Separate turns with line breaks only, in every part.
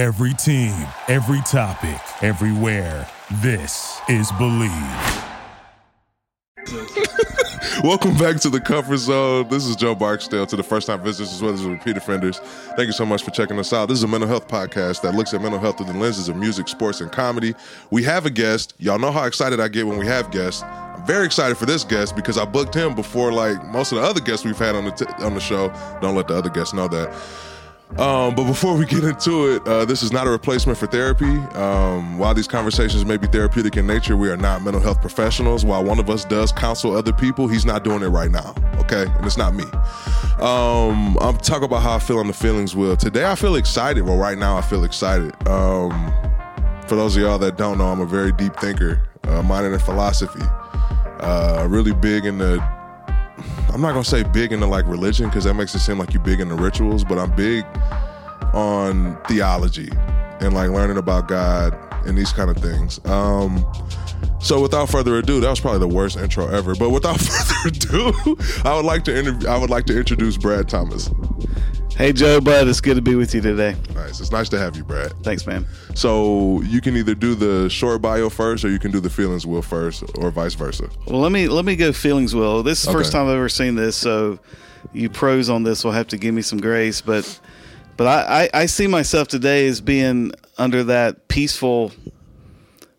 Every team, every topic, everywhere. This is Believe.
Welcome back to the Comfort Zone. This is Joe Barksdale to the first time visitors as well as repeat offenders. Thank you so much for checking us out. This is a mental health podcast that looks at mental health through the lenses of music, sports, and comedy. We have a guest. Y'all know how excited I get when we have guests. I'm very excited for this guest because I booked him before like most of the other guests we've had on the t- on the show. Don't let the other guests know that. Um, but before we get into it, uh, this is not a replacement for therapy. Um, while these conversations may be therapeutic in nature, we are not mental health professionals. While one of us does counsel other people, he's not doing it right now. Okay, and it's not me. Um, I'm talking about how I feel on the feelings wheel. Today, I feel excited. Well, right now, I feel excited. Um, for those of y'all that don't know, I'm a very deep thinker, uh, minored in philosophy. Uh, really big in the I'm not gonna say big into like religion because that makes it seem like you're big into rituals, but I'm big on theology and like learning about God and these kind of things. Um, so without further ado, that was probably the worst intro ever. But without further ado, I would like to. I would like to introduce Brad Thomas.
Hey Joe, bud, it's good to be with you today.
Nice. It's nice to have you, Brad.
Thanks, man.
So you can either do the short bio first, or you can do the feelings wheel first, or vice versa.
Well, let me let me go feelings wheel. This is the first time I've ever seen this, so you pros on this will have to give me some grace. But but I, I, I see myself today as being under that peaceful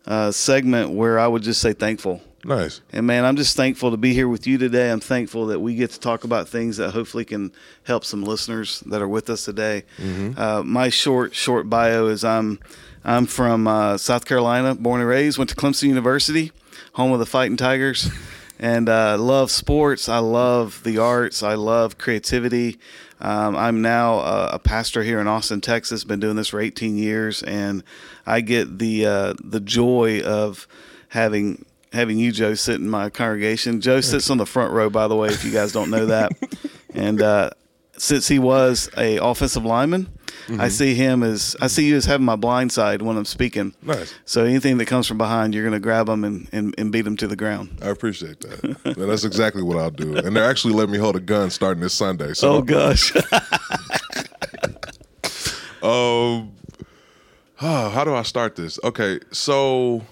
uh, segment where I would just say thankful.
Nice.
And man, I'm just thankful to be here with you today. I'm thankful that we get to talk about things that hopefully can help some listeners that are with us today. Uh, my short short bio is I'm I'm from uh, South Carolina, born and raised. Went to Clemson University, home of the Fighting Tigers, and uh, love sports. I love the arts. I love creativity. Um, I'm now a, a pastor here in Austin, Texas. Been doing this for 18 years, and I get the uh, the joy of having having you, Joe, sit in my congregation. Joe sits on the front row, by the way, if you guys don't know that. and uh, since he was a offensive lineman, I see him as I see you as having my blind side when I'm speaking.
Nice.
So anything that comes from behind, you're going to grab them and, and, and beat them to the ground.
I appreciate that. That's exactly what I'll do. And they're actually letting me hold a gun starting this Sunday. So
Oh gosh.
Um, ah, how do I start this? Okay, so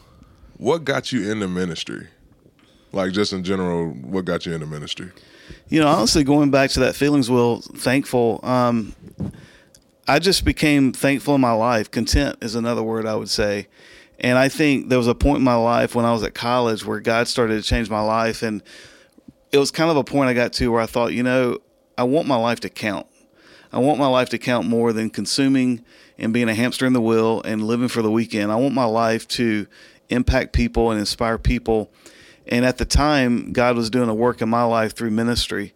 what got you into ministry? Like just in general, what got you into ministry?
You know, honestly, going back to that feelings wheel, thankful. Um, I just became thankful in my life. Content is another word I would say. And I think there was a point in my life when I was at college where God started to change my life. And it was kind of a point I got to where I thought, you know, I want my life to count. I want my life to count more than consuming and being a hamster in the wheel and living for the weekend. I want my life to impact people and inspire people. And at the time, God was doing a work in my life through ministry.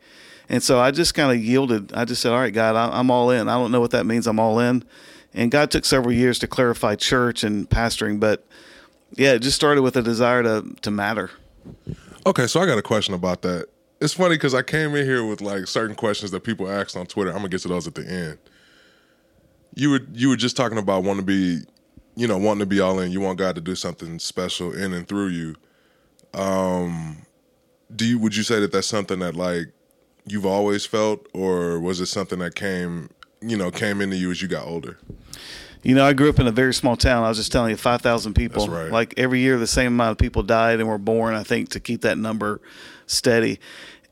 And so I just kind of yielded. I just said, All right, God, I'm all in. I don't know what that means. I'm all in. And God took several years to clarify church and pastoring. But yeah, it just started with a desire to, to matter.
Okay, so I got a question about that. It's funny because I came in here with like certain questions that people asked on Twitter. I'm gonna get to those at the end. You were you were just talking about wanting to be, you know, wanting to be all in. You want God to do something special in and through you. Um, do you would you say that that's something that like you've always felt, or was it something that came, you know, came into you as you got older?
You know, I grew up in a very small town. I was just telling you, 5,000 people.
That's right.
Like every year, the same amount of people died and were born, I think, to keep that number steady.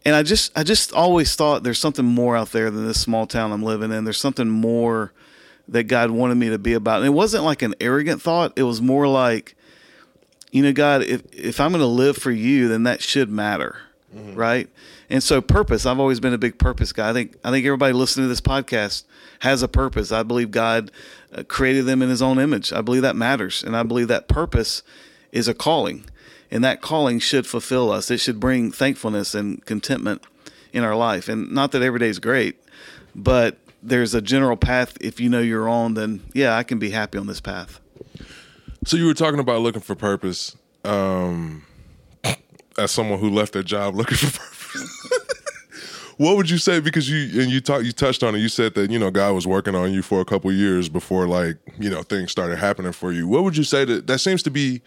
And I just, I just always thought there's something more out there than this small town I'm living in. There's something more that God wanted me to be about. And it wasn't like an arrogant thought. It was more like, you know, God, if, if I'm going to live for you, then that should matter. Right. And so purpose, I've always been a big purpose guy. I think, I think everybody listening to this podcast has a purpose. I believe God uh, created them in his own image. I believe that matters. And I believe that purpose is a calling. And that calling should fulfill us. It should bring thankfulness and contentment in our life. And not that every day is great, but there's a general path. If you know you're on, then yeah, I can be happy on this path.
So you were talking about looking for purpose. Um, as someone who left their job looking for purpose, what would you say? Because you and you talked, you touched on it. You said that you know God was working on you for a couple years before like you know things started happening for you. What would you say that that seems to be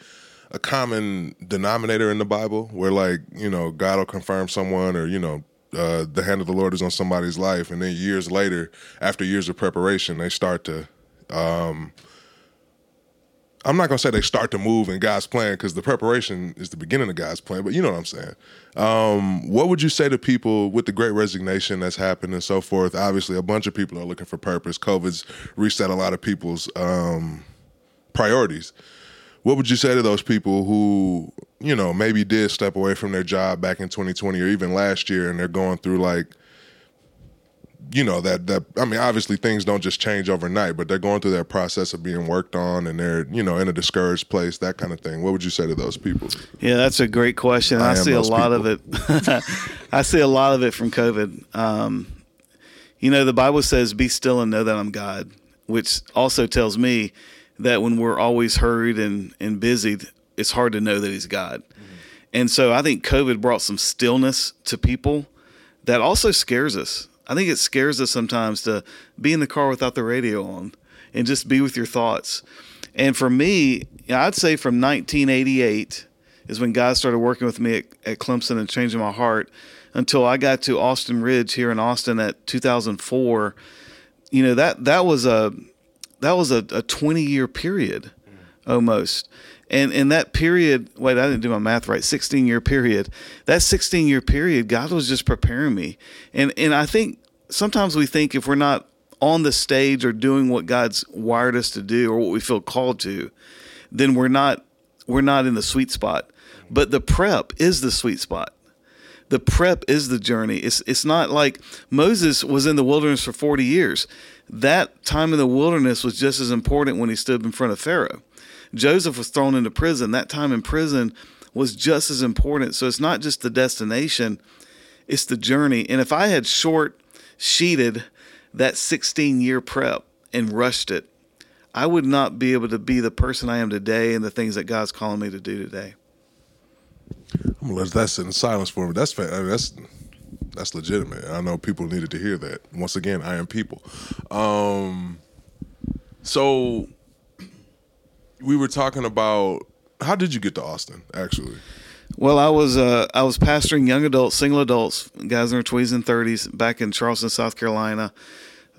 a common denominator in the Bible, where like you know God will confirm someone, or you know uh, the hand of the Lord is on somebody's life, and then years later, after years of preparation, they start to Um, I'm not gonna say they start to move in God's plan because the preparation is the beginning of God's plan, but you know what I'm saying. Um, what would you say to people with the great resignation that's happened and so forth? Obviously, a bunch of people are looking for purpose. COVID's reset a lot of people's um, priorities. What would you say to those people who, you know, maybe did step away from their job back in 2020 or even last year and they're going through like you know that that I mean obviously things don't just change overnight, but they're going through that process of being worked on and they're you know in a discouraged place, that kind of thing. What would you say to those people?
Yeah, that's a great question. I, I see a lot people. of it. I see a lot of it from COVID. Um, you know, the Bible says, "Be still and know that I'm God," which also tells me that when we're always hurried and and busy, it's hard to know that He's God. Mm-hmm. And so I think COVID brought some stillness to people that also scares us I think it scares us sometimes to be in the car without the radio on and just be with your thoughts. And for me, I'd say from 1988 is when God started working with me at, at Clemson and changing my heart until I got to Austin Ridge here in Austin at 2004. You know that that was a that was a, a 20 year period almost. And in that period, wait, I didn't do my math right. 16 year period. That 16 year period, God was just preparing me. And and I think sometimes we think if we're not on the stage or doing what God's wired us to do or what we feel called to, then we're not we're not in the sweet spot. But the prep is the sweet spot. The prep is the journey. It's it's not like Moses was in the wilderness for 40 years. That time in the wilderness was just as important when he stood in front of Pharaoh. Joseph was thrown into prison. That time in prison was just as important. So it's not just the destination, it's the journey. And if I had short sheeted that 16 year prep and rushed it, I would not be able to be the person I am today and the things that God's calling me to do today.
I'm gonna let that sit in silence for me. That's that's that's legitimate. I know people needed to hear that. Once again, I am people. Um, so we were talking about how did you get to Austin actually?
Well, I was uh, I was pastoring young adults, single adults, guys in their twenties and thirties, back in Charleston, South Carolina.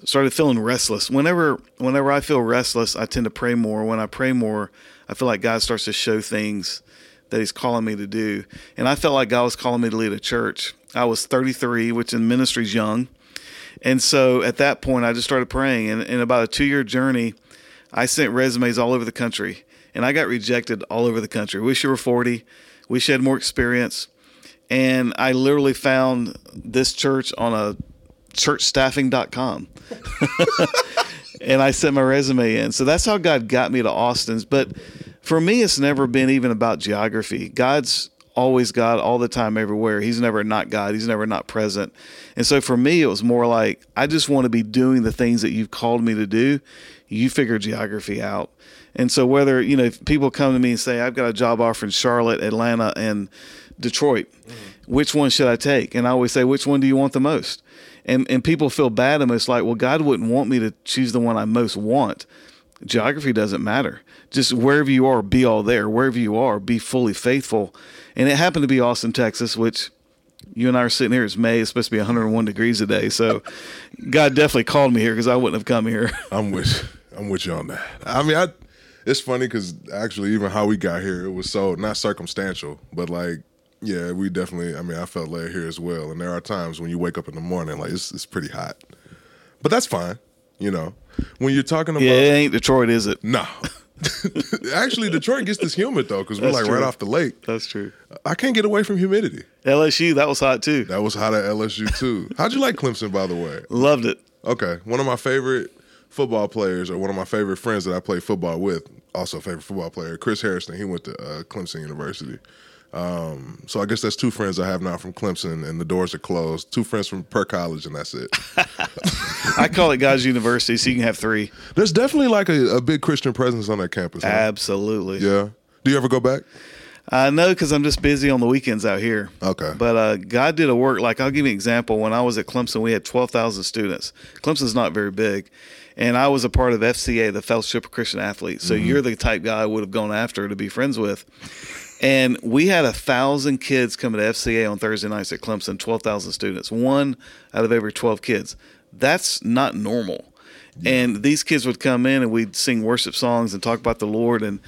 Started feeling restless. Whenever whenever I feel restless, I tend to pray more. When I pray more, I feel like God starts to show things that He's calling me to do. And I felt like God was calling me to lead a church. I was 33, which in ministry is young, and so at that point, I just started praying. And in about a two year journey, I sent resumes all over the country and I got rejected all over the country. Wish you were 40. Wish you had more experience. And I literally found this church on a churchstaffing.com. and I sent my resume in. So that's how God got me to Austin's. But for me, it's never been even about geography. God's always God all the time, everywhere. He's never not God. He's never not present. And so for me, it was more like, I just want to be doing the things that you've called me to do you figure geography out. And so whether, you know, if people come to me and say, I've got a job offer in Charlotte, Atlanta, and Detroit, mm-hmm. which one should I take? And I always say, which one do you want the most? And, and people feel bad and it's like, well, God wouldn't want me to choose the one I most want. Geography doesn't matter. Just wherever you are, be all there. Wherever you are, be fully faithful. And it happened to be Austin, Texas, which you and I are sitting here. It's May. It's supposed to be 101 degrees a day. So God definitely called me here because I wouldn't have come here.
I'm with I'm with you on that. I mean, I it's funny because actually, even how we got here, it was so not circumstantial, but like, yeah, we definitely. I mean, I felt led here as well. And there are times when you wake up in the morning, like it's it's pretty hot, but that's fine. You know, when you're talking about
yeah, it ain't Detroit, is it?
No. Actually, Detroit gets this humid though because we're like true. right off the lake.
That's true.
I can't get away from humidity.
LSU, that was hot too.
That was hot at LSU too. How'd you like Clemson, by the way?
Loved it.
Okay, one of my favorite football players, or one of my favorite friends that I played football with, also a favorite football player, Chris Hairston. He went to uh, Clemson University. Um, so I guess that's two friends I have now from Clemson, and the doors are closed. Two friends from per college, and that's it.
I call it God's University, so you can have three.
There's definitely like a, a big Christian presence on that campus. Huh?
Absolutely.
Yeah. Do you ever go back?
I know because I'm just busy on the weekends out here.
Okay.
But uh, God did a work. Like I'll give you an example. When I was at Clemson, we had 12,000 students. Clemson's not very big, and I was a part of FCA, the Fellowship of Christian Athletes. So mm-hmm. you're the type guy I would have gone after to be friends with. And we had a thousand kids coming to FCA on Thursday nights at Clemson, 12,000 students, one out of every 12 kids. That's not normal. And these kids would come in and we'd sing worship songs and talk about the Lord. And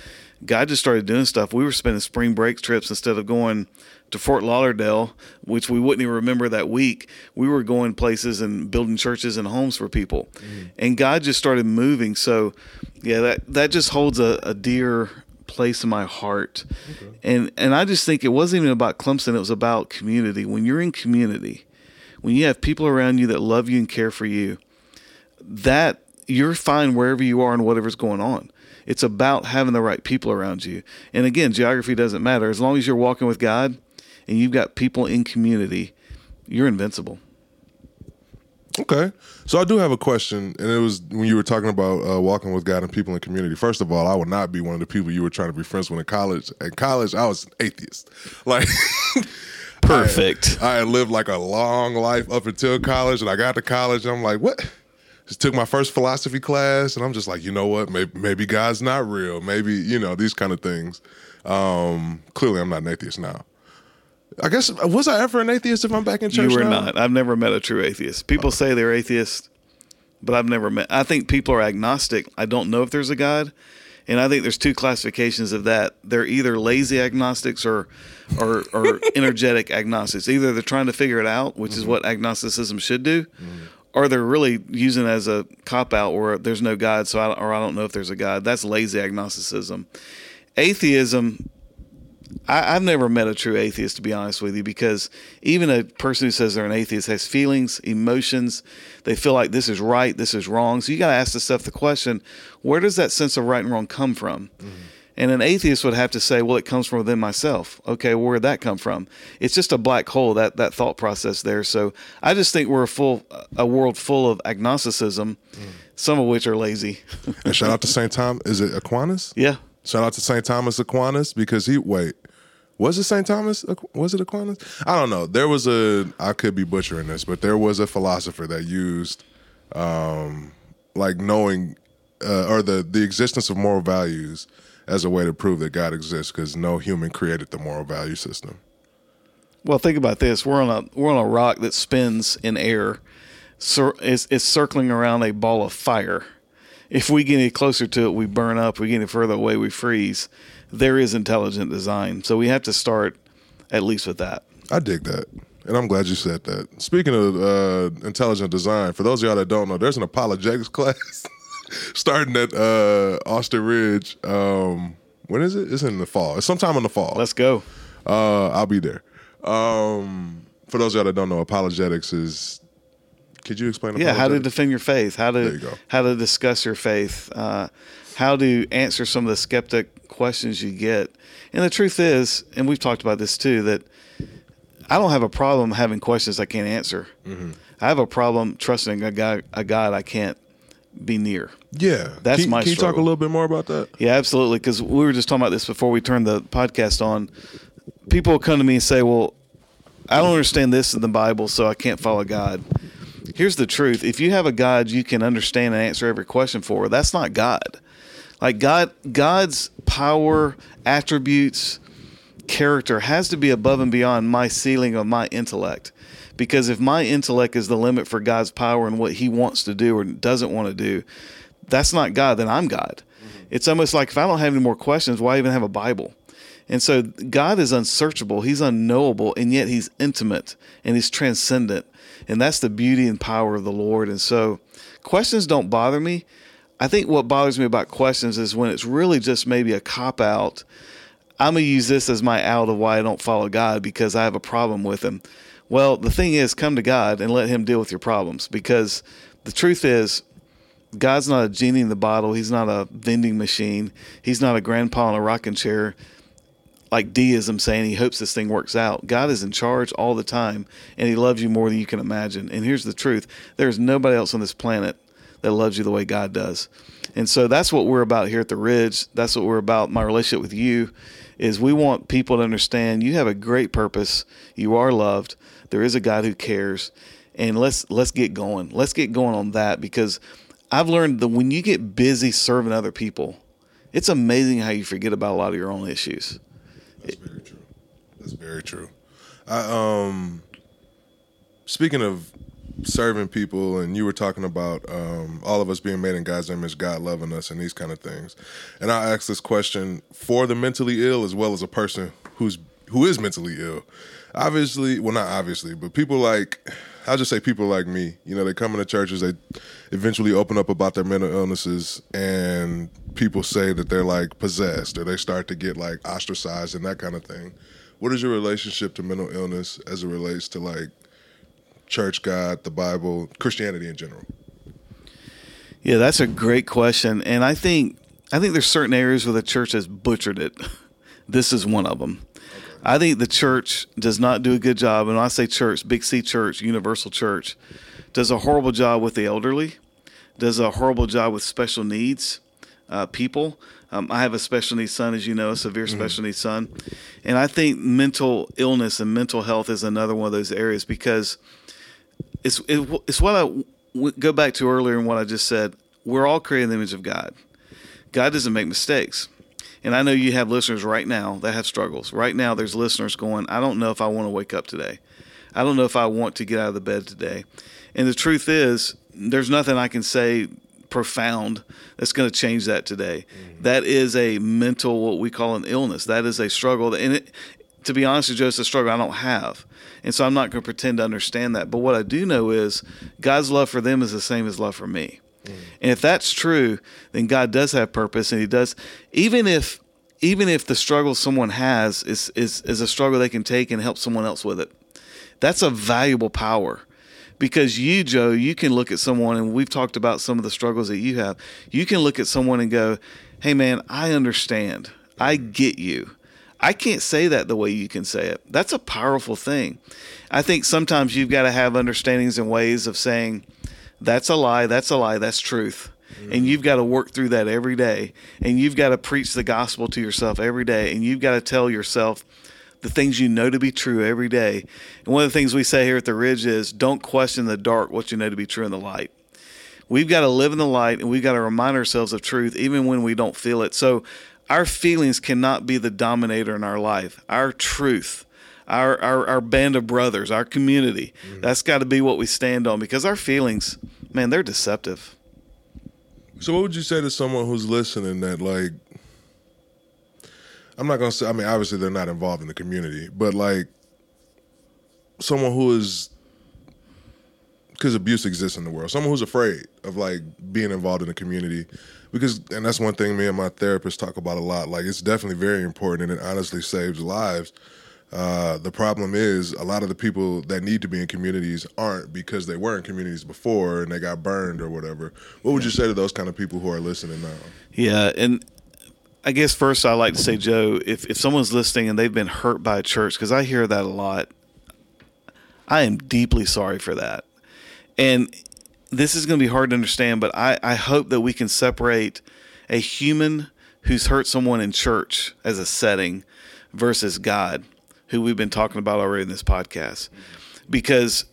God just started doing stuff. We were spending spring break trips instead of going to Fort Lauderdale, which we wouldn't even remember that week. We were going places and building churches and homes for people. Mm. And God just started moving. So, yeah, that, that just holds a, a dear place in my heart. And and I just think it wasn't even about Clemson, it was about community. When you're in community, when you have people around you that love you and care for you, that you're fine wherever you are and whatever's going on. It's about having the right people around you. And again, geography doesn't matter. As long as you're walking with God and you've got people in community, you're invincible.
Okay. So I do have a question, and it was when you were talking about uh, walking with God and people in community. First of all, I would not be one of the people you were trying to be friends with in college. In college, I was an atheist. Like,
Perfect.
I, I lived like a long life up until college, and I got to college, and I'm like, what? Just took my first philosophy class, and I'm just like, you know what? Maybe, maybe God's not real. Maybe you know these kind of things. Um, clearly, I'm not an atheist now. I guess was I ever an atheist if I'm back in church?
You were
now?
not. I've never met a true atheist. People say they're atheists, but I've never met. I think people are agnostic. I don't know if there's a God, and I think there's two classifications of that. They're either lazy agnostics or or, or energetic agnostics. Either they're trying to figure it out, which is mm-hmm. what agnosticism should do, or they're really using it as a cop out, or there's no God, so I, or I don't know if there's a God. That's lazy agnosticism. Atheism I, I've never met a true atheist, to be honest with you, because even a person who says they're an atheist has feelings, emotions. They feel like this is right, this is wrong. So you got to ask yourself the question: Where does that sense of right and wrong come from? Mm-hmm. And an atheist would have to say, "Well, it comes from within myself." Okay, well, where'd that come from? It's just a black hole that that thought process there. So I just think we're a full a world full of agnosticism, mm. some of which are lazy.
And shout out to St. Thomas. Is it Aquinas?
yeah,
Shout out to St. Thomas Aquinas because he wait. Was it St. Thomas? Was it Aquinas? I don't know. There was a I could be butchering this, but there was a philosopher that used um like knowing uh, or the the existence of moral values as a way to prove that God exists because no human created the moral value system.
Well, think about this. We're on a we're on a rock that spins in air. Cir- it's, it's circling around a ball of fire. If we get any closer to it, we burn up. We get any further away, we freeze. There is intelligent design, so we have to start at least with that.
I dig that. And I'm glad you said that. Speaking of uh, intelligent design, for those of y'all that don't know, there's an apologetics class starting at uh, Austin Ridge. Um, when is it? It's in the fall. It's sometime in the fall.
Let's go.
Uh, I'll be there. Um, for those of y'all that don't know, apologetics is. Could you explain?
Yeah, how to defend your faith, how to how to discuss your faith, uh, how to answer some of the skeptic questions you get. And the truth is, and we've talked about this too, that I don't have a problem having questions I can't answer.
Mm-hmm.
I have a problem trusting a God, a God I can't be near.
Yeah,
That's
can,
my
Can you talk a little bit more about that?
Yeah, absolutely. Because we were just talking about this before we turned the podcast on. People come to me and say, "Well, I don't understand this in the Bible, so I can't follow God." Here's the truth: if you have a God you can understand and answer every question for, that's not God. Like God, God's power, attributes, character has to be above and beyond my ceiling of my intellect. Because if my intellect is the limit for God's power and what He wants to do or doesn't want to do, that's not God, then I'm God. Mm-hmm. It's almost like if I don't have any more questions, why even have a Bible? And so God is unsearchable, He's unknowable, and yet He's intimate and He's transcendent. And that's the beauty and power of the Lord. And so questions don't bother me. I think what bothers me about questions is when it's really just maybe a cop out. I'm going to use this as my out of why I don't follow God because I have a problem with Him. Well, the thing is, come to God and let Him deal with your problems because the truth is, God's not a genie in the bottle. He's not a vending machine. He's not a grandpa in a rocking chair like deism saying he hopes this thing works out. God is in charge all the time and he loves you more than you can imagine. And here's the truth there's nobody else on this planet that loves you the way God does. And so that's what we're about here at the Ridge. That's what we're about. My relationship with you is we want people to understand you have a great purpose. You are loved. There is a God who cares. And let's let's get going. Let's get going on that because I've learned that when you get busy serving other people, it's amazing how you forget about a lot of your own issues.
That's very true. That's very true. I, um, speaking of serving people, and you were talking about um, all of us being made in God's image, God loving us, and these kind of things. And I ask this question for the mentally ill as well as a person who's who is mentally ill. Obviously, well, not obviously, but people like I'll just say people like me. You know, they come into churches, they eventually open up about their mental illnesses, and people say that they're like possessed, or they start to get like ostracized and that kind of thing. What is your relationship to mental illness as it relates to like church, God, the Bible, Christianity in general?
Yeah, that's a great question, and I think I think there's certain areas where the church has butchered it. this is one of them. I think the church does not do a good job. And when I say church, Big C Church, Universal Church, does a horrible job with the elderly, does a horrible job with special needs uh, people. Um, I have a special needs son, as you know, a severe mm-hmm. special needs son. And I think mental illness and mental health is another one of those areas because it's, it, it's what I w- go back to earlier and what I just said. We're all created in the image of God. God doesn't make mistakes. And I know you have listeners right now that have struggles. Right now, there's listeners going, I don't know if I want to wake up today. I don't know if I want to get out of the bed today. And the truth is, there's nothing I can say profound that's going to change that today. Mm-hmm. That is a mental, what we call an illness. That is a struggle. And it, to be honest with you, it's a struggle I don't have. And so I'm not going to pretend to understand that. But what I do know is God's love for them is the same as love for me. Mm. And if that's true, then God does have purpose and he does even if even if the struggle someone has is is is a struggle they can take and help someone else with it. That's a valuable power. Because you, Joe, you can look at someone and we've talked about some of the struggles that you have. You can look at someone and go, "Hey man, I understand. I get you." I can't say that the way you can say it. That's a powerful thing. I think sometimes you've got to have understandings and ways of saying, that's a lie. That's a lie. That's truth. Mm-hmm. And you've got to work through that every day. And you've got to preach the gospel to yourself every day. And you've got to tell yourself the things you know to be true every day. And one of the things we say here at the Ridge is don't question the dark what you know to be true in the light. We've got to live in the light and we've got to remind ourselves of truth even when we don't feel it. So our feelings cannot be the dominator in our life. Our truth our, our, our band of brothers, our community. Mm-hmm. That's got to be what we stand on because our feelings, man, they're deceptive.
So, what would you say to someone who's listening that, like, I'm not going to say, I mean, obviously they're not involved in the community, but like someone who is, because abuse exists in the world, someone who's afraid of like being involved in the community. Because, and that's one thing me and my therapist talk about a lot. Like, it's definitely very important and it honestly saves lives uh, the problem is a lot of the people that need to be in communities aren't because they were in communities before and they got burned or whatever. What would you say to those kind of people who are listening now?
Yeah, and I guess first I like to say, Joe, if if someone's listening and they've been hurt by a church, because I hear that a lot, I am deeply sorry for that. And this is going to be hard to understand, but I, I hope that we can separate a human who's hurt someone in church as a setting versus God who we've been talking about already in this podcast. Because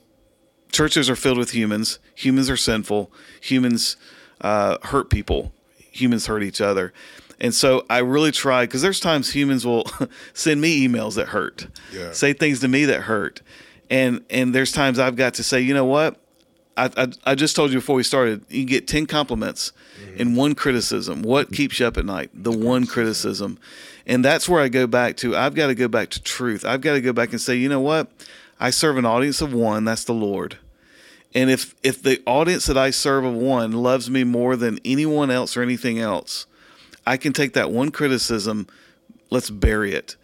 churches are filled with humans, humans are sinful, humans uh, hurt people, humans hurt each other. And so I really try because there's times humans will send me emails that hurt, yeah. say things to me that hurt, and and there's times I've got to say, you know what, I, I, I, just told you before we started, you get 10 compliments mm-hmm. and one criticism. What keeps you up at night? The one criticism. And that's where I go back to. I've got to go back to truth. I've got to go back and say, you know what? I serve an audience of one. That's the Lord. And if if the audience that I serve of one loves me more than anyone else or anything else, I can take that one criticism. Let's bury it.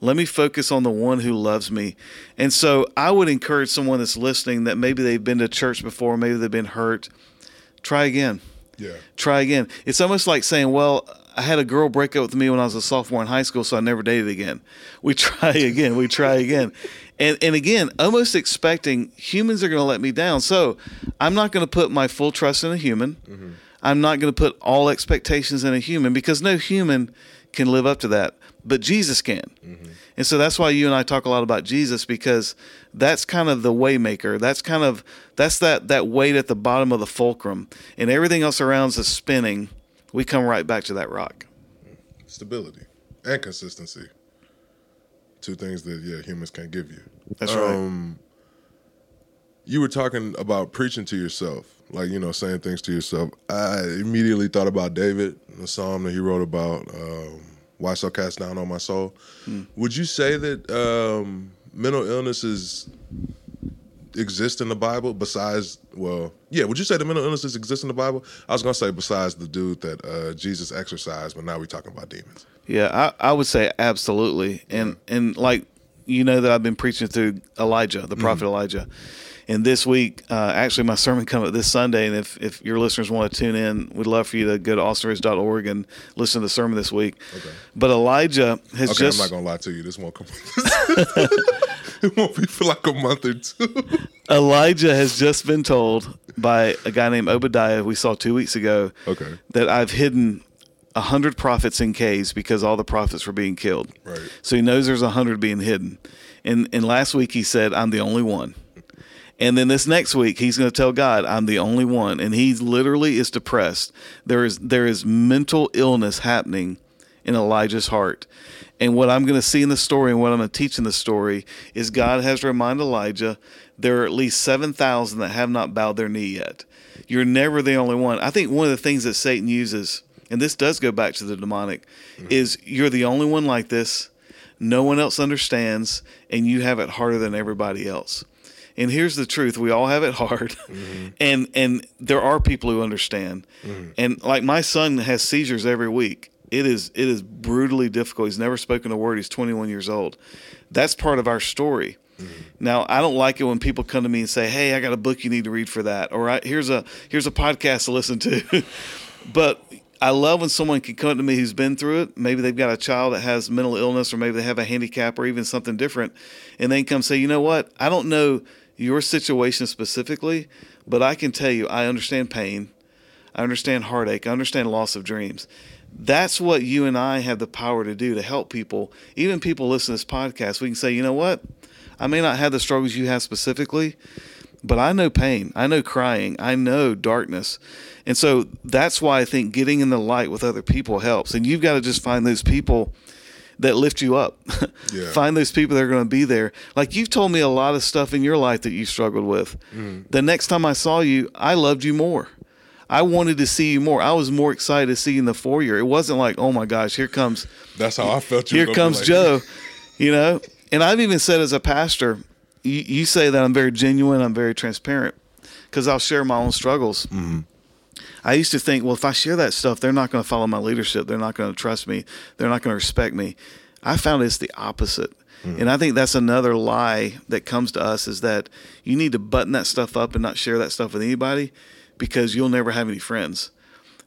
Let me focus on the one who loves me. And so I would encourage someone that's listening that maybe they've been to church before, maybe they've been hurt. Try again.
Yeah.
Try again. It's almost like saying, well, I had a girl break up with me when I was a sophomore in high school, so I never dated again. We try again. We try again. And, and again, almost expecting humans are going to let me down. So I'm not going to put my full trust in a human. Mm-hmm. I'm not going to put all expectations in a human because no human can live up to that, but Jesus can. Mm-hmm. And so that's why you and I talk a lot about Jesus because that's kind of the waymaker. That's kind of that's that that weight at the bottom of the fulcrum, and everything else around is spinning we come right back to that rock.
Stability and consistency. Two things that yeah humans can't give you.
That's um,
you were talking about preaching to yourself, like you know, saying things to yourself. I immediately thought about David, the psalm that he wrote about, um, "Why so cast down on my soul." Would you say that um, mental illnesses exist in the Bible besides? Well, yeah. Would you say the mental illnesses exist in the Bible? I was gonna say besides the dude that uh, Jesus exorcised, but now we're talking about demons.
Yeah, I, I would say absolutely. And and like you know that I've been preaching through Elijah, the prophet Elijah. And this week, uh, actually, my sermon coming up this Sunday. And if, if your listeners want to tune in, we'd love for you to go to awestories.org and listen to the sermon this week.
Okay.
But Elijah has
Okay,
just
I'm not gonna lie to you. This won't come. it won't be for like a month or two.
Elijah has just been told by a guy named Obadiah we saw two weeks ago
Okay.
that I've hidden a hundred prophets in caves because all the prophets were being killed.
Right.
So he knows there's a hundred being hidden. And and last week he said, I'm the only one. And then this next week he's going to tell God, I'm the only one. And he literally is depressed. There is there is mental illness happening in Elijah's heart. And what I'm going to see in the story and what I'm going to teach in the story is God has to remind Elijah there are at least 7,000 that have not bowed their knee yet. You're never the only one. I think one of the things that Satan uses, and this does go back to the demonic, mm-hmm. is you're the only one like this. No one else understands, and you have it harder than everybody else. And here's the truth: we all have it hard, mm-hmm. and and there are people who understand. Mm-hmm. And like my son has seizures every week. It is it is brutally difficult. He's never spoken a word. He's 21 years old. That's part of our story. Mm-hmm. Now, I don't like it when people come to me and say, "Hey, I got a book you need to read for that," or "Here's a here's a podcast to listen to." but I love when someone can come to me who's been through it. Maybe they've got a child that has mental illness, or maybe they have a handicap, or even something different, and they can come say, "You know what? I don't know your situation specifically, but I can tell you, I understand pain, I understand heartache, I understand loss of dreams." That's what you and I have the power to do to help people, even people listening to this podcast. We can say, you know what? I may not have the struggles you have specifically, but I know pain. I know crying. I know darkness. And so that's why I think getting in the light with other people helps. And you've got to just find those people that lift you up.
Yeah.
find those people that are going to be there. Like you've told me a lot of stuff in your life that you struggled with. Mm-hmm. The next time I saw you, I loved you more. I wanted to see you more. I was more excited to see you in the foyer. It wasn't like, oh my gosh, here comes
That's how I felt. You
here comes
like-
Joe. You know, and I've even said as a pastor, you, you say that I'm very genuine, I'm very transparent, because I'll share my own struggles. Mm-hmm. I used to think, well, if I share that stuff, they're not going to follow my leadership. They're not going to trust me. They're not going to respect me. I found it's the opposite. Hmm. And I think that's another lie that comes to us is that you need to button that stuff up and not share that stuff with anybody because you'll never have any friends.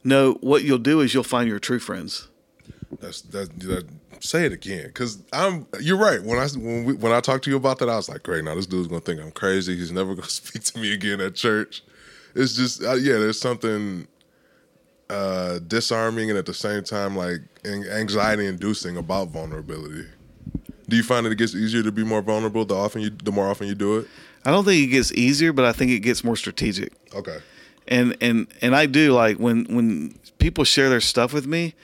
No, what you'll do is you'll find your true friends.
That's that, that. Say it again, because I'm. You're right. When I when we, when I talked to you about that, I was like, "Great, now this dude's gonna think I'm crazy. He's never gonna speak to me again at church." It's just, uh, yeah, there's something uh, disarming and at the same time like anxiety inducing about vulnerability. Do you find that it gets easier to be more vulnerable the often you the more often you do it?
I don't think it gets easier, but I think it gets more strategic.
Okay.
And and and I do like when when people share their stuff with me.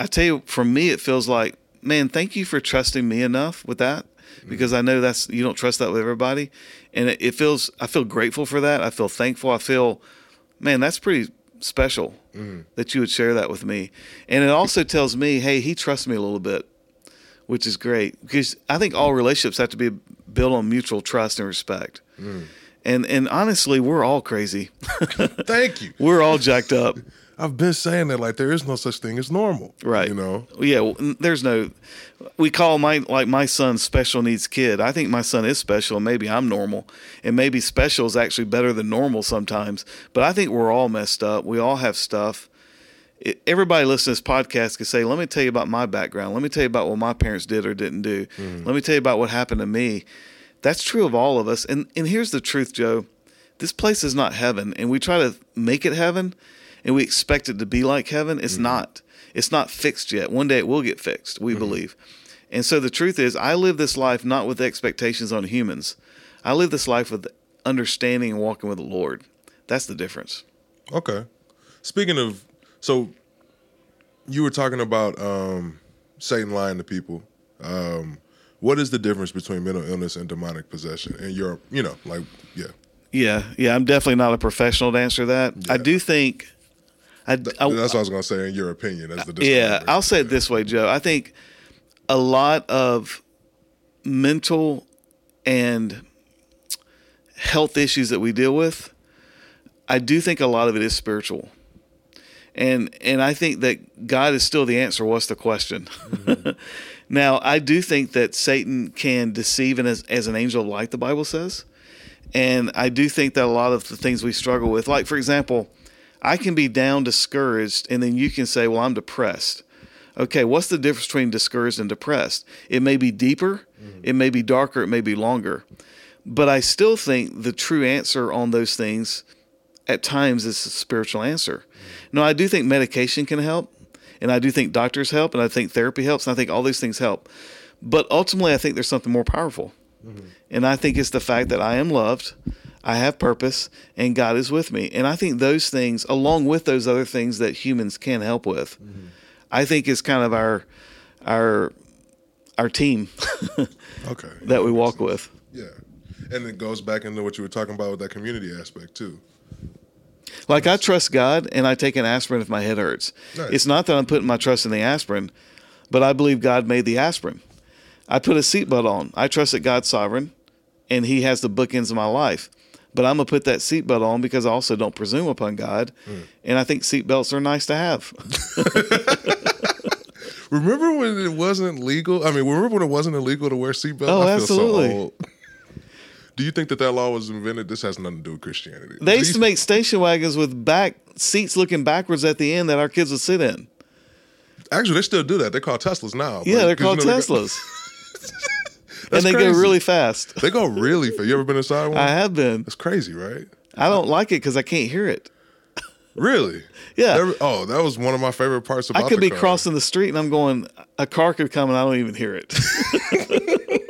I tell you, for me, it feels like, man, thank you for trusting me enough with that Mm-hmm. because I know that's you don't trust that with everybody, and it, it feels I feel grateful for that. I feel thankful. I feel, man, that's pretty special mm-hmm. that you would share that with me, and it also tells me, hey, he trusts me a little bit, which is great because I think all relationships have to be built on mutual trust and respect. Mm-hmm. And and honestly, we're all crazy.
Thank you.
we're all jacked up.
I've been saying that like there is no such thing as normal.
Right.
You know.
Yeah. well, There's no. We call my like my son special needs kid. I think my son is special, and maybe I'm normal, and maybe special is actually better than normal sometimes. But I think we're all messed up. We all have stuff. It, everybody listening to this podcast can say, "Let me tell you about my background. Let me tell you about what my parents did or didn't do. Mm. Let me tell you about what happened to me." That's true of all of us. And and here's the truth, Joe. This place is not heaven, and we try to make it heaven, and we expect it to be like heaven. It's not. It's not fixed yet. One day it will get fixed, we believe. And so the truth is, I live this life not with expectations on humans. I live this life with understanding and walking with the Lord. That's the difference.
Okay. Speaking of, so you were talking about um, Satan lying to people. Um, What is the difference between mental illness and demonic possession? And you're, you know, like, yeah.
Yeah, yeah, I'm definitely not a professional to answer that. I do think. I, I-
That's what I was gonna say. In your opinion, as the
yeah. I'll say it this way, Joe. I think a lot of mental and health issues that we deal with, I do think a lot of it is spiritual. And and I think that God is still the answer. What's the question? Mm-hmm. now, I do think that Satan can deceive and as, as an angel of light, the Bible says. And I do think that a lot of the things we struggle with, like for example, I can be down, discouraged, and then you can say, Well, I'm depressed. Okay, what's the difference between discouraged and depressed? It may be deeper, mm-hmm. it may be darker, it may be longer. But I still think the true answer on those things at times is a spiritual answer. Mm-hmm. No, I do think medication can help, and I do think doctors help, and I think therapy helps, and I think all these things help. But ultimately, I think there's something more powerful. Mm-hmm. And I think it's the fact that I am loved, I have purpose, and God is with me. And I think those things, along with those other things that humans can help with, mm-hmm. I think is kind of our our our team
okay.
that we walk with.
Yeah, and it goes back into what you were talking about with that community aspect too.
Like I trust God and I take an aspirin if my head hurts.
Nice.
It's not that I'm putting my trust in the aspirin, but I believe God made the aspirin. I put a seatbelt on. I trust that God's sovereign and he has the bookends of my life. But I'm gonna put that seatbelt on because I also don't presume upon God. Hmm. And I think seatbelts are nice to have.
Remember when it wasn't legal? I mean, remember when it wasn't illegal to wear seatbelts?
Oh,
I feel
absolutely.
So old. Do you think that that law was invented? This has nothing to do with Christianity.
They used to make station wagons with back seats looking backwards at the end that our kids would sit in.
Actually, they still do that. They're called Teslas now.
Yeah, they're
'cause you
called
know
Teslas. And they
crazy.
go really fast.
They go really fast. You ever been inside one?
I have been.
It's crazy, right?
I don't like it because I can't hear it.
Really?
Yeah.
That- oh, that was one of my favorite parts about
I could be
car.
crossing the street and I'm going, a car could come and I don't even hear it.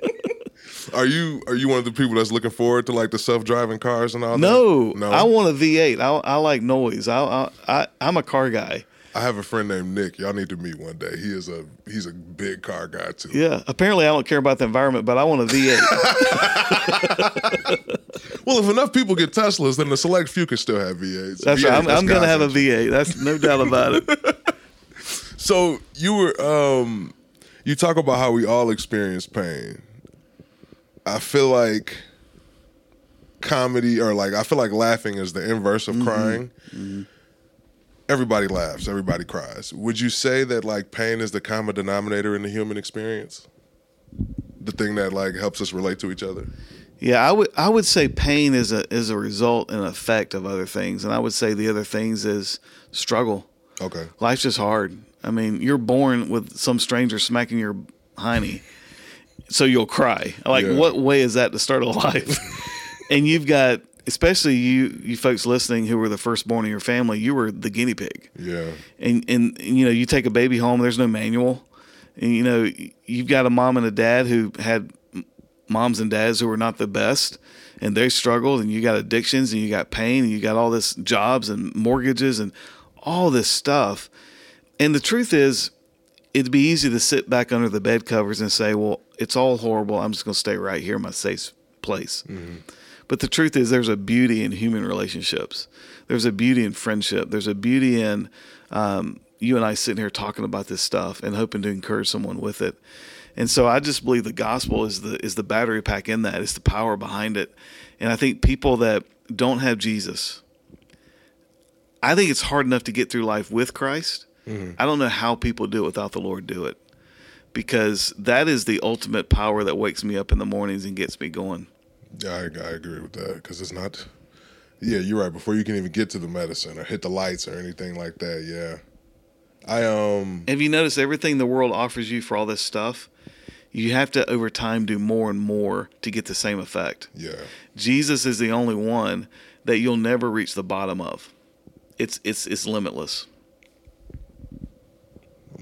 Are you are you one of the people that's looking forward to like the self driving cars and all
no,
that? No,
I want a V8. I, I like noise. I, I, I, I'm a car guy.
I have a friend named Nick. Y'all need to meet one day. He is a he's a big car guy too.
Yeah. Apparently, I don't care about the environment, but I want a V8.
Well, if enough people get Teslas, then the select few can still have V8s.
That's
V8,
right. I'm, I'm going to have a
entry.
V8. That's no doubt about it.
So you were um you talk about how we all experience pain. I feel like comedy or like I feel like laughing is the inverse
Mm-hmm.
of crying. Everybody laughs, everybody cries. Would you say that like pain is the common denominator in the human experience? The thing that like helps us relate to each other?
Yeah, I would I would say pain is a is a result and effect of other things, and I would say the other things is struggle.
Okay.
Life's just hard. I mean, you're born with some stranger smacking your hiney, so you'll cry. Like,
Yeah.
what way is that to start a life? and you've got, especially you, you folks listening who were the firstborn in your family, you were the guinea pig.
Yeah.
And, and and, you know, you take a baby home, there's no manual, and you know, you've got a mom and a dad who had moms and dads who were not the best and they struggled and you got addictions and you got pain and you got all this jobs and mortgages and all this stuff and the truth is it'd be easy to sit back under the bed covers and say well it's all horrible i'm just going to stay right here in my safe place but the truth is there's a beauty in human relationships there's a beauty in friendship there's a beauty in um, you and i sitting here talking about this stuff and hoping to encourage someone with it and so I just believe the gospel is the is the battery pack in that. It's the power behind it. And I think people that don't have Jesus, I think it's hard enough to get through life with Christ. I don't know how people do it without the Lord do it. Because that is the ultimate power that wakes me up in the mornings and gets me going.
Yeah, I, I agree with that because it's not. Yeah, you're right. Before you can even get to the medicine or hit the lights or anything like that, yeah. I um
Have you noticed everything the world offers you for all this stuff? You have to over time do more and more to get the same effect.
yeah
Jesus is the only one that you'll never reach the bottom of. It's it's it's limitless.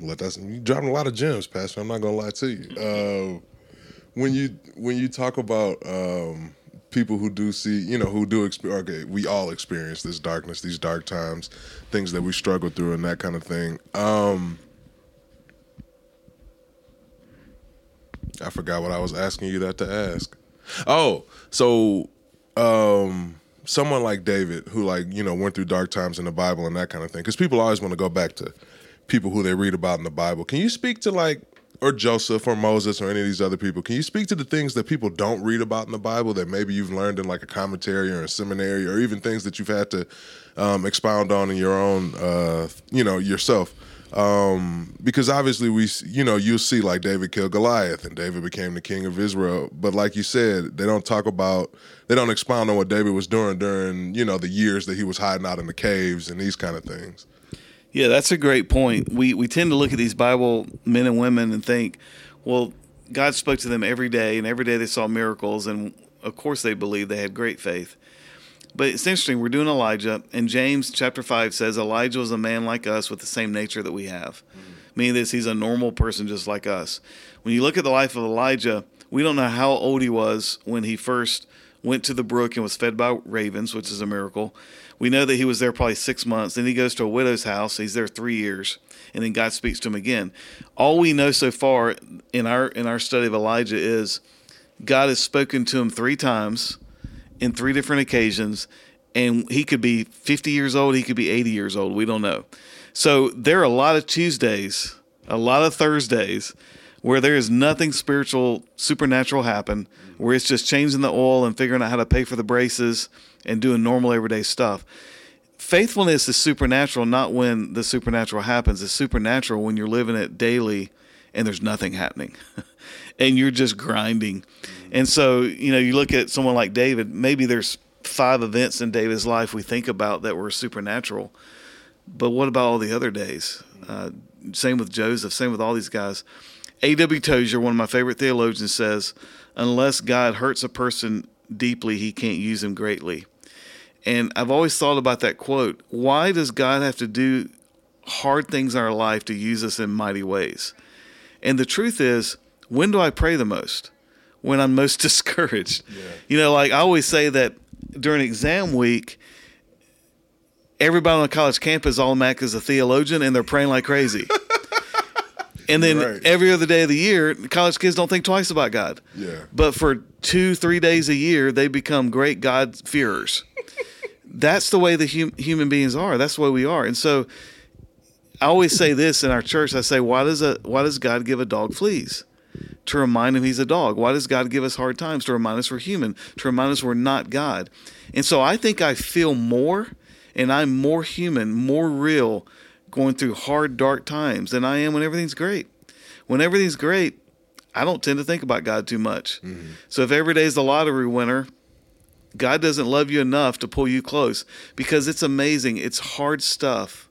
Let that you dropping a lot of gems, Pastor. I'm not gonna lie to you. Uh, when you when you talk about um, people who do see, you know, who do experience. Okay, we all experience this darkness, these dark times, things that we struggle through, and that kind of thing. Um, I forgot what I was asking you that to ask. Oh, so um someone like David who like, you know, went through dark times in the Bible and that kind of thing. Cuz people always want to go back to people who they read about in the Bible. Can you speak to like or Joseph or Moses or any of these other people, can you speak to the things that people don't read about in the Bible that maybe you've learned in like a commentary or a seminary or even things that you've had to um, expound on in your own, uh, you know, yourself? Um, because obviously we, you know, you see like David killed Goliath and David became the king of Israel. But like you said, they don't talk about, they don't expound on what David was doing during, you know, the years that he was hiding out in the caves and these kind of things.
Yeah, that's a great point. We we tend to look at these Bible men and women and think, well, God spoke to them every day, and every day they saw miracles, and of course they believed they had great faith. But it's interesting. We're doing Elijah, and James chapter five says Elijah was a man like us with the same nature that we have, mm-hmm. meaning this he's a normal person just like us. When you look at the life of Elijah, we don't know how old he was when he first went to the brook and was fed by ravens, which is a miracle. We know that he was there probably six months. Then he goes to a widow's house. He's there three years, and then God speaks to him again. All we know so far in our in our study of Elijah is God has spoken to him three times in three different occasions, and he could be 50 years old. He could be 80 years old. We don't know. So there are a lot of Tuesdays, a lot of Thursdays where there is nothing spiritual, supernatural happen, where it's just changing the oil and figuring out how to pay for the braces and doing normal everyday stuff. Faithfulness is supernatural, not when the supernatural happens. It's supernatural when you're living it daily and there's nothing happening and you're just grinding. And so, you know, you look at someone like David, maybe there's five events in David's life we think about that were supernatural. But what about all the other days? Uh, same with Joseph, same with all these guys. A.W. Tozer, one of my favorite theologians, says, unless God hurts a person deeply, he can't use him greatly. And I've always thought about that quote. Why does God have to do hard things in our life to use us in mighty ways? And the truth is, when do I pray the most? When I'm most discouraged. Yeah. You know, like I always say that during exam week, everybody on the college campus all Mac is a theologian and they're praying like crazy. and then right. every other day of the year, college kids don't think twice about God.
Yeah.
But for two, three days a year, they become great God fearers. That's the way the hum- human beings are. That's the way we are. And so, I always say this in our church. I say, why does a why does God give a dog fleas? To remind him he's a dog. Why does God give us hard times? To remind us we're human. To remind us we're not God. And so I think I feel more, and I'm more human, more real going through hard, dark times than I am when everything's great. When everything's great, I don't tend to think about God too much. Mm-hmm. So if every day's is the lottery winner, God doesn't love you enough to pull you close because it's amazing. It's hard stuff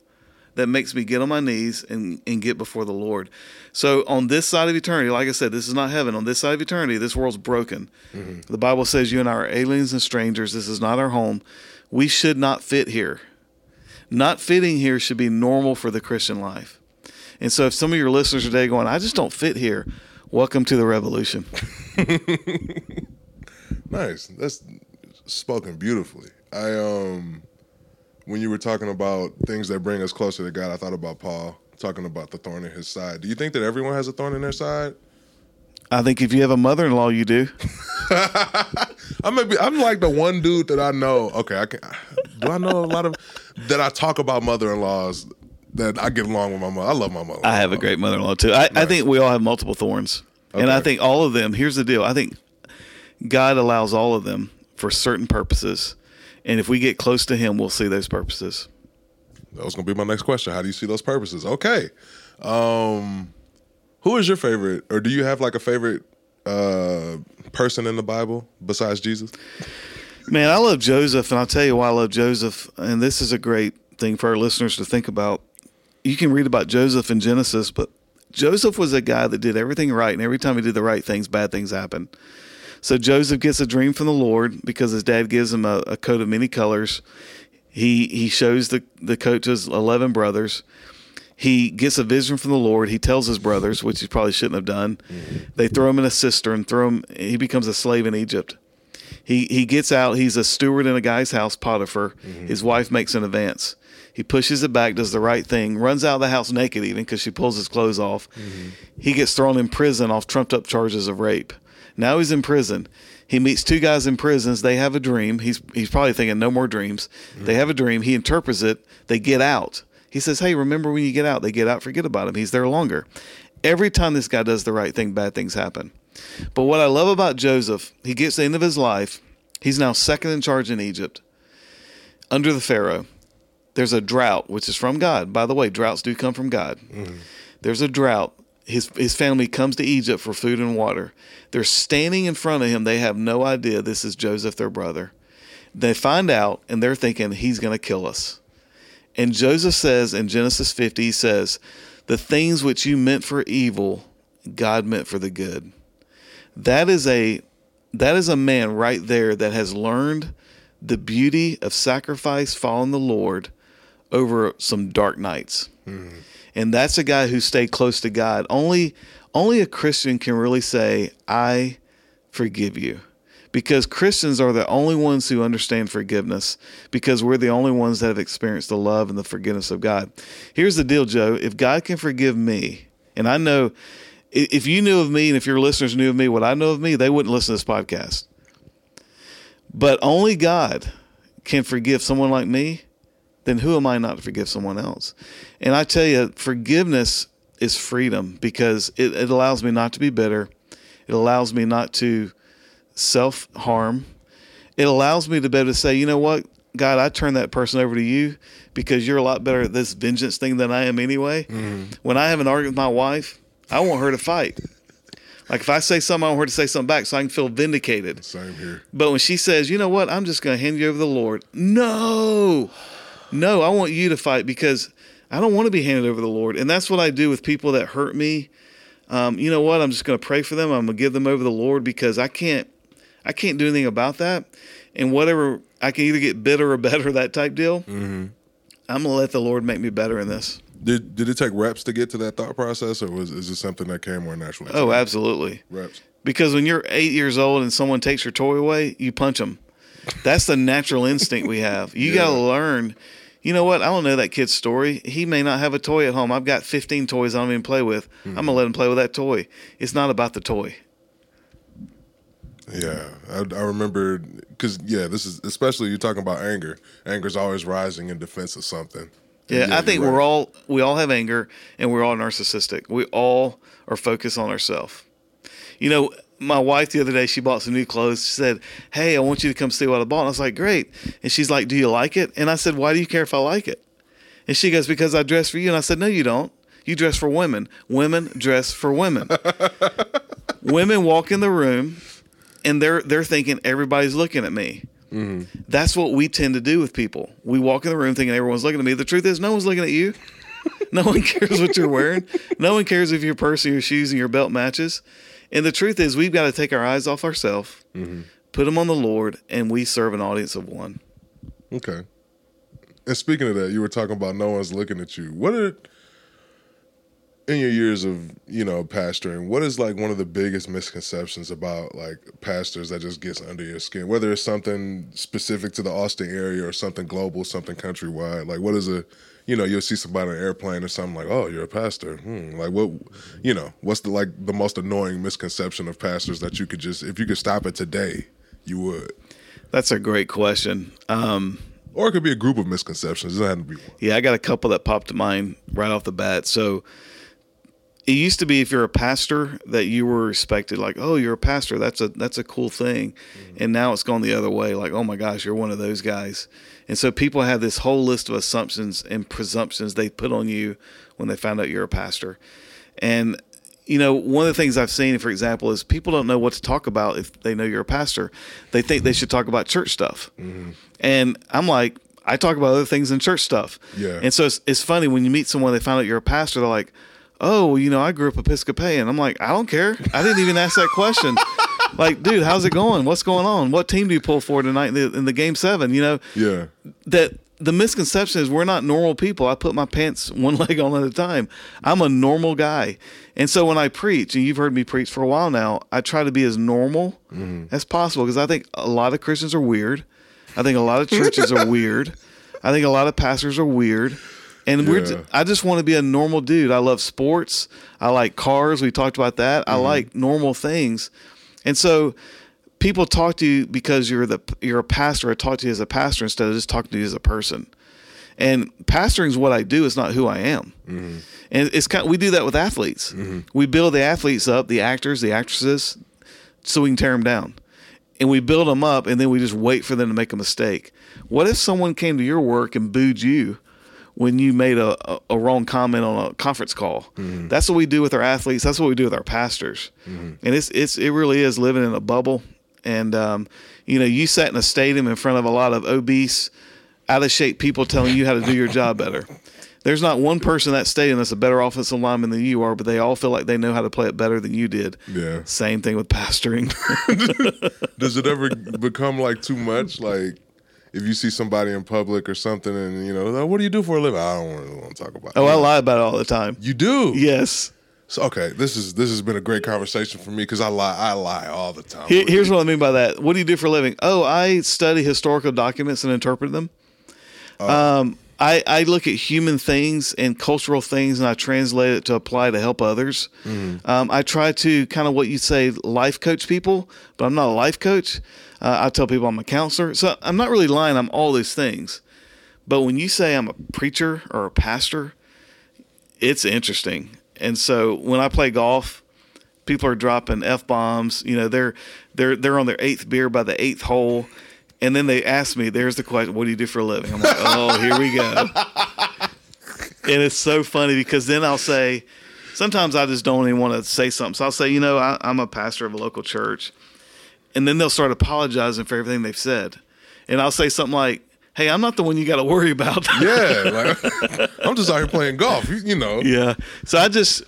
that makes me get on my knees and, and get before the Lord. So on this side of eternity, like I said, this is not heaven. On this side of eternity, this world's broken. Mm-hmm. The Bible says you and I are aliens and strangers. This is not our home. We should not fit here not fitting here should be normal for the Christian life. And so if some of your listeners today going, I just don't fit here, welcome to the revolution.
nice. That's spoken beautifully. I um when you were talking about things that bring us closer to God, I thought about Paul talking about the thorn in his side. Do you think that everyone has a thorn in their side?
I think if you have a mother-in-law, you do.
I'm maybe I'm like the one dude that I know. Okay, I can. Do I know a lot of that? I talk about mother-in-laws that I get along with my mother. I love my mother.
I have a great mother-in-law too. I, nice. I think we all have multiple thorns, okay. and I think all of them. Here's the deal. I think God allows all of them for certain purposes, and if we get close to Him, we'll see those purposes.
That was going to be my next question. How do you see those purposes? Okay. Um, who is your favorite, or do you have like a favorite uh, person in the Bible besides Jesus?
Man, I love Joseph, and I'll tell you why I love Joseph. And this is a great thing for our listeners to think about. You can read about Joseph in Genesis, but Joseph was a guy that did everything right, and every time he did the right things, bad things happened. So Joseph gets a dream from the Lord because his dad gives him a, a coat of many colors. He he shows the, the coat to his eleven brothers he gets a vision from the Lord. He tells his brothers, which he probably shouldn't have done. Mm-hmm. They throw him in a cistern, throw him. He becomes a slave in Egypt. He he gets out. He's a steward in a guy's house, Potiphar. Mm-hmm. His wife makes an advance. He pushes it back, does the right thing, runs out of the house naked, even because she pulls his clothes off. He gets thrown in prison off trumped up charges of rape. Now he's in prison. He meets two guys in prisons. They have a dream. He's he's probably thinking no more dreams. They have a dream. He interprets it. They get out. He says, "Hey, remember when you get out? They get out. Forget about him. He's there longer." Every time this guy does the right thing, bad things happen. But what I love about Joseph, he gets to the end of his life. He's now second in charge in Egypt under the Pharaoh. There's a drought, which is from God. By the way, droughts do come from God. Mm-hmm. There's a drought. His, his family comes to Egypt for food and water. They're standing in front of him. They have no idea this is Joseph, their brother. They find out and they're thinking he's going to kill us. And Joseph says in Genesis 50, he says, The things which you meant for evil, God meant for the good. That is a that is a man right there that has learned the beauty of sacrifice following the Lord over some dark nights. Hmm. And that's a guy who stayed close to God. Only only a Christian can really say, I forgive you. Because Christians are the only ones who understand forgiveness because we're the only ones that have experienced the love and the forgiveness of God. Here's the deal, Joe. If God can forgive me, and I know if you knew of me and if your listeners knew of me, what I know of me, they wouldn't listen to this podcast. But only God can forgive someone like me, then who am I not to forgive someone else? And I tell you, forgiveness is freedom because it, it allows me not to be bitter. It allows me not to self harm. It allows me to be able to say, you know what, God, I turn that person over to you because you're a lot better at this vengeance thing than I am anyway. Mm-hmm. When I have an argument with my wife, I want her to fight. Like if I say something, I want her to say something back so I can feel vindicated.
Same here.
But when she says, you know what, I'm just going to hand you over to the Lord. No, no, I want you to fight because I don't want to be handed over to the Lord. And that's what I do with people that hurt me. Um, you know what? I'm just going to pray for them. I'm going to give them over to the Lord because I can't, I can't do anything about that. And whatever, I can either get bitter or better, that type deal. I'm going to let the Lord make me better in this.
Did did it take reps to get to that thought process, or was is this something that came more naturally?
Oh, absolutely.
reps.
Because when you're eight years old and someone takes your toy away, you punch them. That's the natural instinct we have. You got to learn. You know what? I don't know that kid's story. He may not have a toy at home. I've got 15 toys I don't even play with. I'm going to let him play with that toy. It's not about the toy.
Yeah, I, I remember because yeah, this is especially you're talking about anger. Anger's always rising in defense of something.
Yeah, I think we're all we all have anger and we're all narcissistic. We all are focused on ourselves. You know, my wife the other day she bought some new clothes. She said, "Hey, I want you to come see what I bought." And I was like, "Great." And she's like, "Do you like it?" And I said, "Why do you care if I like it?" And she goes, "Because I dress for you." And I said, "No, you don't. You dress for women. Women dress for women. women walk in the room and they're they're thinking everybody's looking at me." Mm-hmm. That's what we tend to do with people. We walk in the room thinking everyone's looking at me. The truth is, no one's looking at you. No one cares what you're wearing. No one cares if your purse or your shoes and your belt matches. And the truth is, we've got to take our eyes off ourselves, mm-hmm. put them on the Lord, and we serve an audience of one.
Okay. And speaking of that, you were talking about no one's looking at you. What are in your years of you know pastoring? What is like one of the biggest misconceptions about like pastors that just gets under your skin? Whether it's something specific to the Austin area or something global, something countrywide. Like what is a you know you'll see somebody on an airplane or something like oh you're a pastor hmm. like what you know what's the like the most annoying misconception of pastors that you could just if you could stop it today you would
That's a great question. Um,
or it could be a group of misconceptions it doesn't have to be one
yeah, I got a couple that popped to mind right off the bat. So it used to be if you're a pastor that you were respected, like, oh, you're a pastor. That's a that's a cool thing. Mm-hmm. And now it's gone the other way, like, oh my gosh, you're one of those guys. And so people have this whole list of assumptions and presumptions they put on you when they find out you're a pastor. And you know, one of the things I've seen, for example, is people don't know what to talk about if they know you're a pastor. They think they should talk about church stuff. Mm-hmm. And I'm like, I talk about other things than church stuff.
Yeah.
And so it's, it's funny when you meet someone, they find out you're a pastor, they're like, oh, you know, I grew up Episcopalian. I'm like, I don't care. I didn't even ask that question. like, dude, how's it going? What's going on? What team do you pull for tonight in the, in the game seven? You know,
yeah
that the misconception is we're not normal people. I put my pants one leg on at a time. I'm a normal guy. And so when I preach, and you've heard me preach for a while now, I try to be as normal mm-hmm. as possible because I think a lot of Christians are weird. I think a lot of churches are weird. I think a lot of pastors are weird. And
Yeah.
we're I just want to be a normal dude. I love sports. I like cars. We talked about that. I mm-hmm. like normal things. And so people talk to you because you're the you're a pastor. I talk to you as a pastor instead of just talking to you as a person. And pastoring is what I do. It's not who I am. Mm-hmm. And it's kind. we do that with athletes. Mm-hmm. We build the athletes up, the actors, the actresses, so we can tear them down. And we build them up, and then we just wait for them to make a mistake. What if someone came to your work and booed you when you made a, a, a wrong comment on a conference call? That's what we do with our athletes. That's what we do with our pastors. And it's it's it really is living in a bubble. And um, you know, you sat in a stadium in front of a lot of obese, out of shape people telling you how to do your job better. There's not one person in that stadium that's a better offensive lineman than you are, but they all feel like they know how to play it better than you did.
Yeah.
Same thing with pastoring.
Does it ever become like too much? Like if you see somebody in public or something, and you know, "Oh, what do you do for a living? I don't really want to talk about.
oh. I lie about it all the time.
You do?
Yes.
So, okay, this is this has been a great conversation for me because I lie. I lie all the time.
Here- here's what I mean by that. What do you do for a living? Oh, I study historical documents and interpret them. um, I, I look at human things and cultural things and I translate it to apply to help others. Um, I try to kind of what you say life coach people, but I'm not a life coach. Uh, I tell people I'm a counselor. So I'm not really lying. I'm all these things. But when you say I'm a preacher or a pastor, it's interesting. And so when I play golf, people are dropping f bombs. You know, they're they're they're on their eighth beer by the eighth hole, and then they ask me, "There's the question: What do you do for a living?" I'm like, "Oh, here we go." and it's so funny because then I'll say, sometimes I just don't even want to say something. So I'll say, you know, I, I'm a pastor of a local church, and then they'll start apologizing for everything they've said, and I'll say something like. Hey, I'm not the one you got to worry about.
Yeah, like I'm just out here playing golf. You, you know.
Yeah. So I just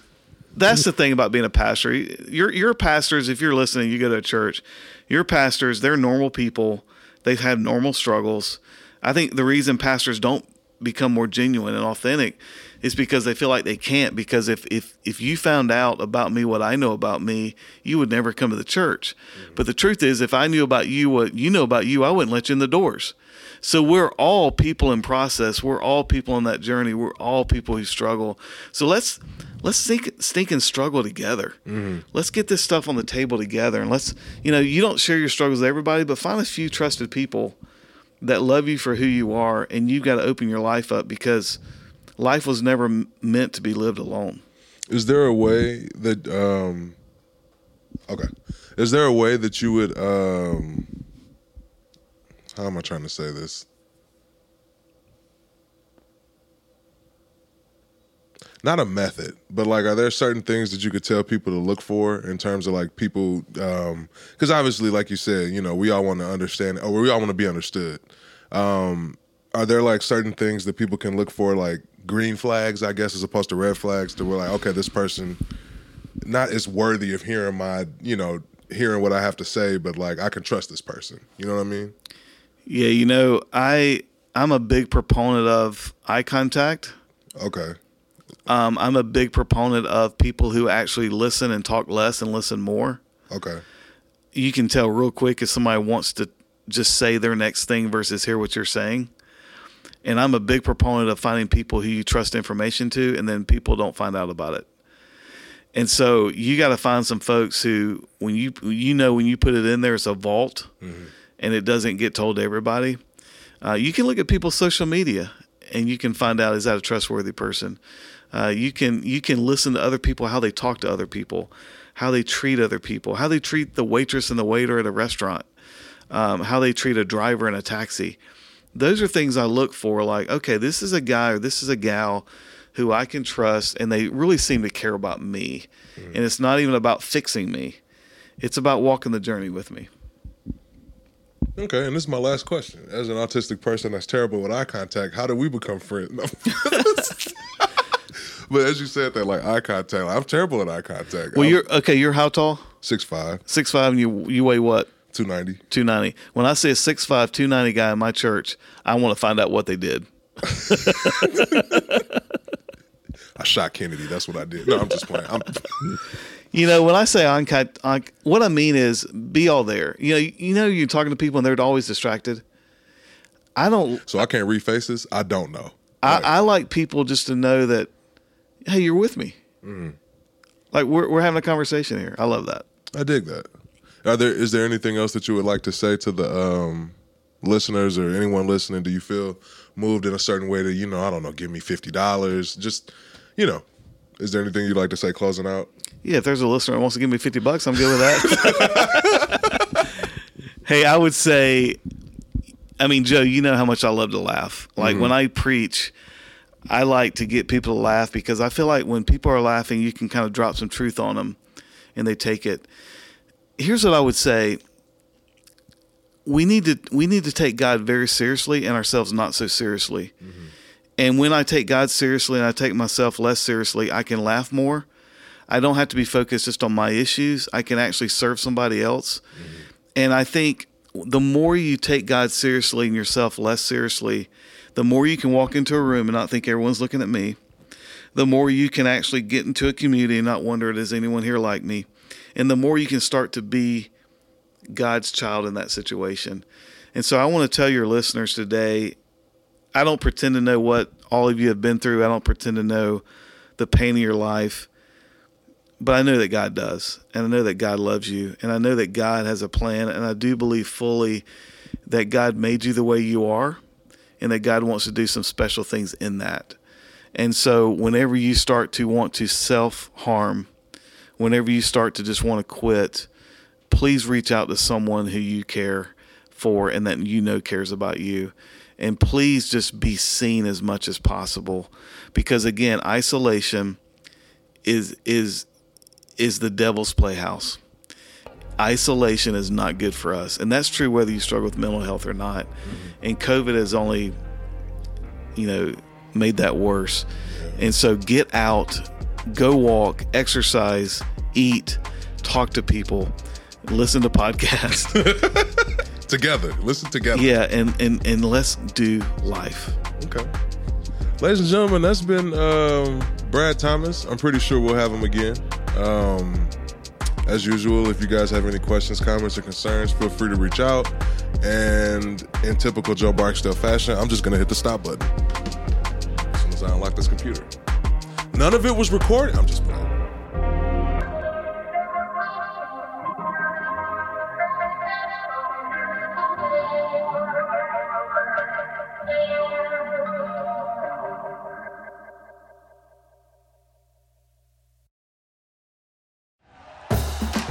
that's the thing about being a pastor. Your your pastors, if you're listening, you go to a church. Your pastors, they're normal people. They've had normal struggles. I think the reason pastors don't become more genuine and authentic is because they feel like they can't. Because if if if you found out about me what I know about me, you would never come to the church. Mm-hmm. But the truth is, if I knew about you what you know about you, I wouldn't let you in the doors. So we're all people in process. We're all people on that journey. We're all people who struggle. So let's let's stink, stink and struggle together. Let's get this stuff on the table together. And let's you know you don't share your struggles with everybody, but find a few trusted people that love you for who you are, and you've got to open your life up because life was never m- meant to be lived alone.
Is there a way that um okay. Is there a way that you would um how am I trying to say this? Not a method, but like are there certain things that you could tell people to look for in terms of like people um cuz obviously like you said, you know, we all want to understand or we all want to be understood. Um are there like certain things that people can look for like green flags i guess as opposed to red flags to where like okay this person not is worthy of hearing my you know hearing what i have to say but like i can trust this person you know what i mean
Yeah, you know, I I'm a big proponent of eye contact.
okay
Um, I'm a big proponent of people who actually listen and talk less and listen more.
okay
You can tell real quick if somebody wants to just say their next thing versus hear what you're saying. And I'm a big proponent of finding people who you trust information to, and then people don't find out about it. And so you got to find some folks who, when you you know when you put it in there, it's a vault, and it doesn't get told to everybody. Uh, you can look at people's social media, and you can find out is that a trustworthy person. Uh, you can you can listen to other people how they talk to other people, how they treat other people, how they treat the waitress and the waiter at a restaurant, um, how they treat a driver in a taxi. Those are things I look for. Like, okay, this is a guy or this is a gal who I can trust, and they really seem to care about me. And it's not even about fixing me; it's about walking the journey with me.
okay and this is my last question as an autistic person that's terrible with eye contact how do we become friends No. but as you said that like eye contact i'm terrible at eye contact
Well,
I'm
you're okay. You're how tall?
Six five.
Six five, and you you weigh what?
290
Two ninety. When I see a six five, two ninety guy in my church, I want to find out what they did.
i shot kennedy that's what i did no i'm just playing i'm
You know, when I say on, on what I mean is be all there. You know, you know, you're talking to people and they're always distracted. I don't.
So I can't read faces. I don't know.
I. I like people just to know that, hey, you're with me.
Mm-hmm.
Like we're we're having a conversation here. I love that.
I dig that. Are there is there anything else that you would like to say to the um, listeners or anyone listening? Do you feel moved in a certain way to you know I don't know, give me fifty dollars? Just you know, is there anything you'd like to say closing out?
Yeah, if there's a listener that wants to give me fifty bucks, I'm good with that. hey, I would say, I mean, Joe, you know how much I love to laugh. Like when I preach, I like to get people to laugh because I feel like when people are laughing, you can kind of drop some truth on them, and they take it. Here's what I would say. We need to we need to take God very seriously and ourselves not so seriously. Mm-hmm. And when I take God seriously and I take myself less seriously, I can laugh more. I don't have to be focused just on my issues. I can actually serve somebody else. Mm-hmm. And I think the more you take God seriously and yourself less seriously, the more you can walk into a room and not think everyone's looking at me. The more you can actually get into a community and not wonder, is anyone here like me? And the more you can start to be God's child in that situation. And so I want to tell your listeners today I don't pretend to know what all of you have been through. I don't pretend to know the pain of your life. But I know that God does. And I know that God loves you. And I know that God has a plan. And I do believe fully that God made you the way you are and that God wants to do some special things in that. And so whenever you start to want to self harm, whenever you start to just want to quit, please reach out to someone who you care for and that you know cares about you. And please just be seen as much as possible because again, isolation is is is the devil's playhouse. Isolation is not good for us. And that's true whether you struggle with mental health or not. And COVID has only you know made that worse. And so get out, go walk, exercise, eat, talk to people, listen to podcasts.
Together, listen together.
yeah, and, and and let's do life.
Okay. Ladies and gentlemen, that's been um, Brad Thomas. I'm pretty sure we'll have him again. Um, as usual, if you guys have any questions, comments, or concerns, feel free to reach out. And in typical Joe Barksdale fashion, I'm just going to hit the stop button as soon as I unlock this computer. None of it was recorded. I'm just playing.